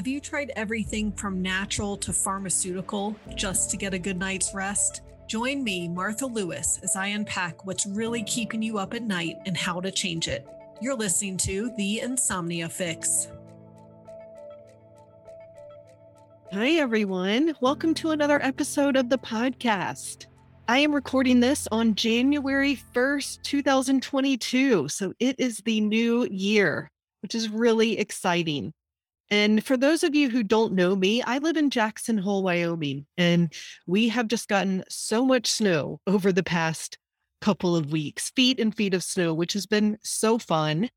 Have you tried everything from natural to pharmaceutical just to get a good night's rest? Join me, Martha Lewis, as I unpack what's really keeping you up at night and how to change it. You're listening to The Insomnia Fix. Hi, everyone. Welcome to another episode of the podcast. I am recording this on January 1st, 2022. So it is the new year, which is really exciting. And for those of you who don't know me, I live in Jackson Hole, Wyoming, and we have just gotten so much snow over the past couple of weeks, feet and feet of snow, which has been so fun.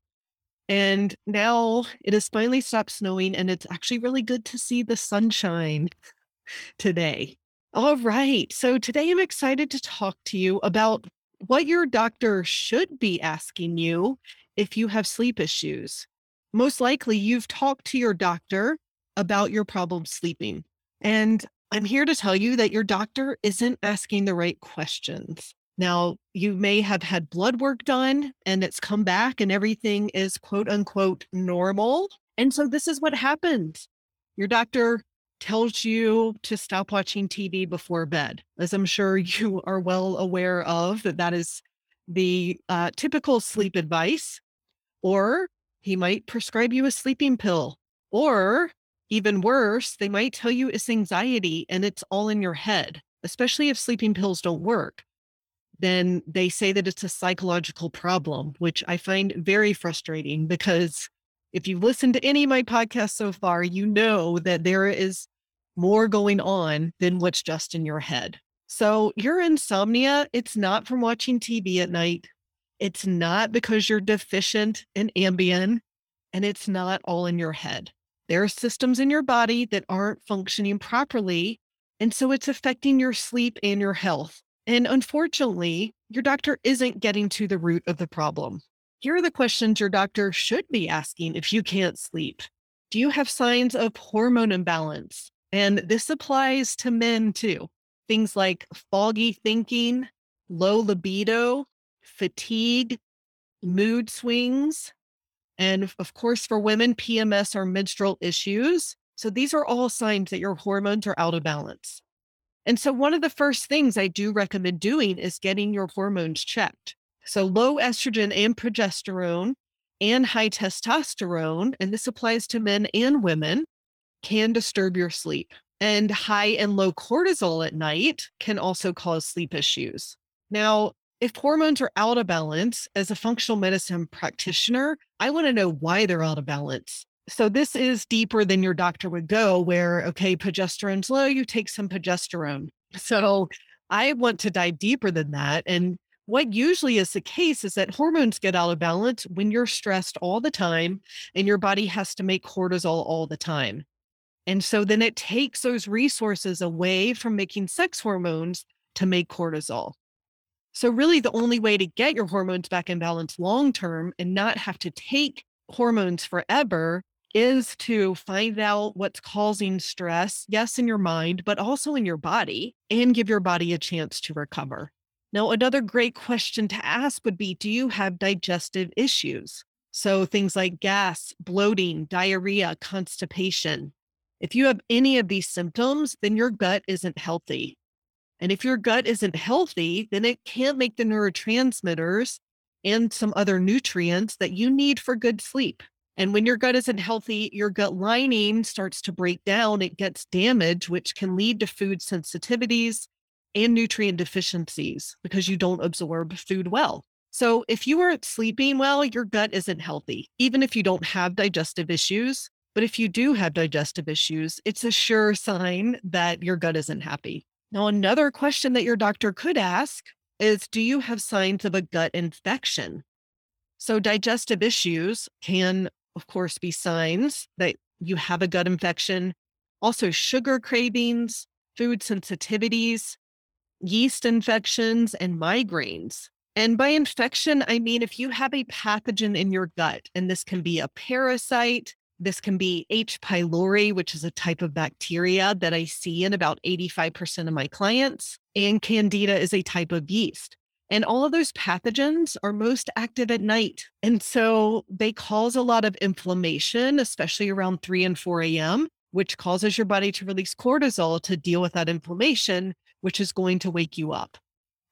And now it has finally stopped snowing, and it's actually really good to see the sunshine today. All right. So today I'm excited to talk to you about what your doctor should be asking you if you have sleep issues most likely you've talked to your doctor about your problem sleeping. And I'm here to tell you that your doctor isn't asking the right questions. Now, you may have had blood work done and it's come back and everything is quote unquote normal. And so this is what happens. Your doctor tells you to stop watching TV before bed, as I'm sure you are well aware of, that that is the uh, typical sleep advice. Or he might prescribe you a sleeping pill. Or even worse, they might tell you it's anxiety and it's all in your head, especially if sleeping pills don't work. Then they say that it's a psychological problem, which I find very frustrating because if you've listened to any of my podcasts so far, you know that there is more going on than what's just in your head. So, your insomnia, it's not from watching TV at night. It's not because you're deficient in Ambien and it's not all in your head. There are systems in your body that aren't functioning properly. And so it's affecting your sleep and your health. And unfortunately, your doctor isn't getting to the root of the problem. Here are the questions your doctor should be asking if you can't sleep. Do you have signs of hormone imbalance? And this applies to men too. Things like foggy thinking, low libido, fatigue, mood swings, and of course, for women, PMS or menstrual issues. So these are all signs that your hormones are out of balance. And so, one of the first things I do recommend doing is getting your hormones checked. So, low estrogen and progesterone and high testosterone, and this applies to men and women, can disturb your sleep. And high and low cortisol at night can also cause sleep issues. Now, if hormones are out of balance, as a functional medicine practitioner, I want to know why they're out of balance. So this is deeper than your doctor would go, where, okay, progesterone's low, you take some progesterone. So I want to dive deeper than that. And what usually is the case is that hormones get out of balance when you're stressed all the time and your body has to make cortisol all the time. And so then it takes those resources away from making sex hormones to make cortisol. So, really, the only way to get your hormones back in balance long term and not have to take hormones forever is to find out what's causing stress, yes, in your mind, but also in your body, and give your body a chance to recover. Now, another great question to ask would be Do you have digestive issues? So, things like gas, bloating, diarrhea, constipation. If you have any of these symptoms, then your gut isn't healthy. And if your gut isn't healthy, then it can't make the neurotransmitters and some other nutrients that you need for good sleep. And when your gut isn't healthy, your gut lining starts to break down, it gets damaged, which can lead to food sensitivities and nutrient deficiencies because you don't absorb food well. So, if you aren't sleeping well, your gut isn't healthy, even if you don't have digestive issues. But if you do have digestive issues, it's a sure sign that your gut isn't happy. Now, another question that your doctor could ask is Do you have signs of a gut infection? So, digestive issues can, of course, be signs that you have a gut infection. Also, sugar cravings, food sensitivities, yeast infections, and migraines. And by infection, I mean if you have a pathogen in your gut, and this can be a parasite, this can be H. pylori, which is a type of bacteria that I see in about 85% of my clients. And candida is a type of yeast. And all of those pathogens are most active at night. And so they cause a lot of inflammation, especially around 3 and 4 a.m., which causes your body to release cortisol to deal with that inflammation, which is going to wake you up.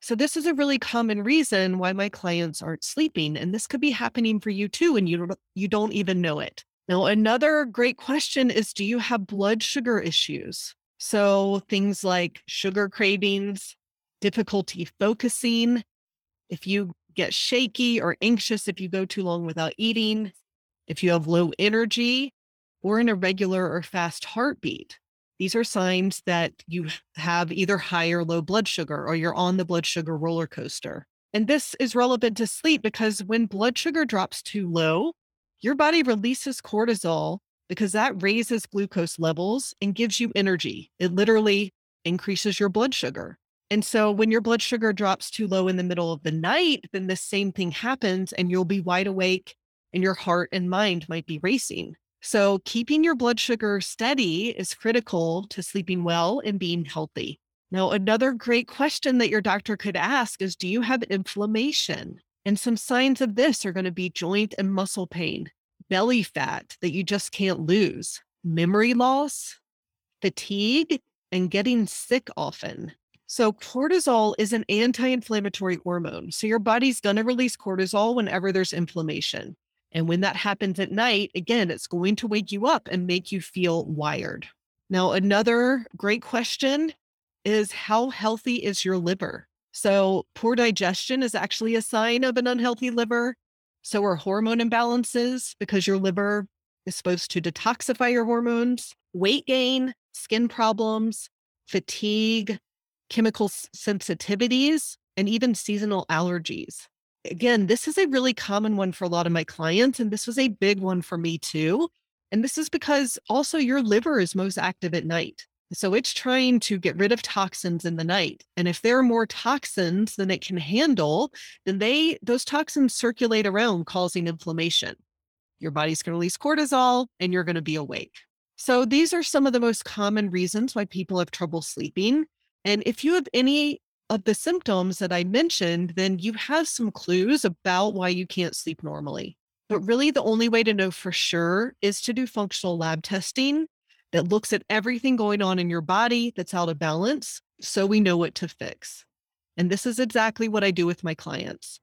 So, this is a really common reason why my clients aren't sleeping. And this could be happening for you too, and you, you don't even know it. Now, another great question is Do you have blood sugar issues? So, things like sugar cravings, difficulty focusing, if you get shaky or anxious if you go too long without eating, if you have low energy or an irregular or fast heartbeat. These are signs that you have either high or low blood sugar or you're on the blood sugar roller coaster. And this is relevant to sleep because when blood sugar drops too low, your body releases cortisol because that raises glucose levels and gives you energy. It literally increases your blood sugar. And so when your blood sugar drops too low in the middle of the night, then the same thing happens and you'll be wide awake and your heart and mind might be racing. So keeping your blood sugar steady is critical to sleeping well and being healthy. Now, another great question that your doctor could ask is Do you have inflammation? And some signs of this are going to be joint and muscle pain, belly fat that you just can't lose, memory loss, fatigue, and getting sick often. So, cortisol is an anti inflammatory hormone. So, your body's going to release cortisol whenever there's inflammation. And when that happens at night, again, it's going to wake you up and make you feel wired. Now, another great question is how healthy is your liver? So, poor digestion is actually a sign of an unhealthy liver. So are hormone imbalances because your liver is supposed to detoxify your hormones, weight gain, skin problems, fatigue, chemical sensitivities, and even seasonal allergies. Again, this is a really common one for a lot of my clients, and this was a big one for me too. And this is because also your liver is most active at night. So it's trying to get rid of toxins in the night. And if there are more toxins than it can handle, then they those toxins circulate around causing inflammation. Your body's going to release cortisol and you're going to be awake. So these are some of the most common reasons why people have trouble sleeping. And if you have any of the symptoms that I mentioned, then you have some clues about why you can't sleep normally. But really, the only way to know for sure is to do functional lab testing that looks at everything going on in your body that's out of balance so we know what to fix. And this is exactly what I do with my clients.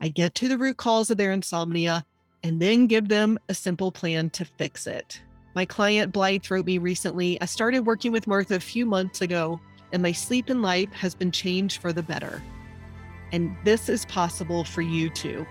I get to the root cause of their insomnia and then give them a simple plan to fix it. My client Blythe wrote me recently. I started working with Martha a few months ago and my sleep and life has been changed for the better. And this is possible for you too.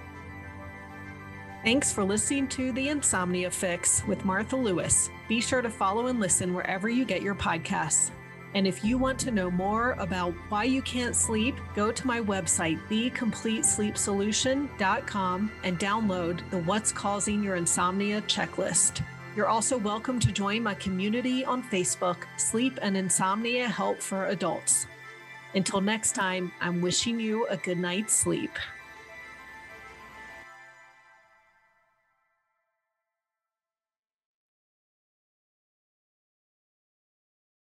Thanks for listening to The Insomnia Fix with Martha Lewis. Be sure to follow and listen wherever you get your podcasts. And if you want to know more about why you can't sleep, go to my website, thecompletesleepsolution.com, and download the What's Causing Your Insomnia checklist. You're also welcome to join my community on Facebook, Sleep and Insomnia Help for Adults. Until next time, I'm wishing you a good night's sleep.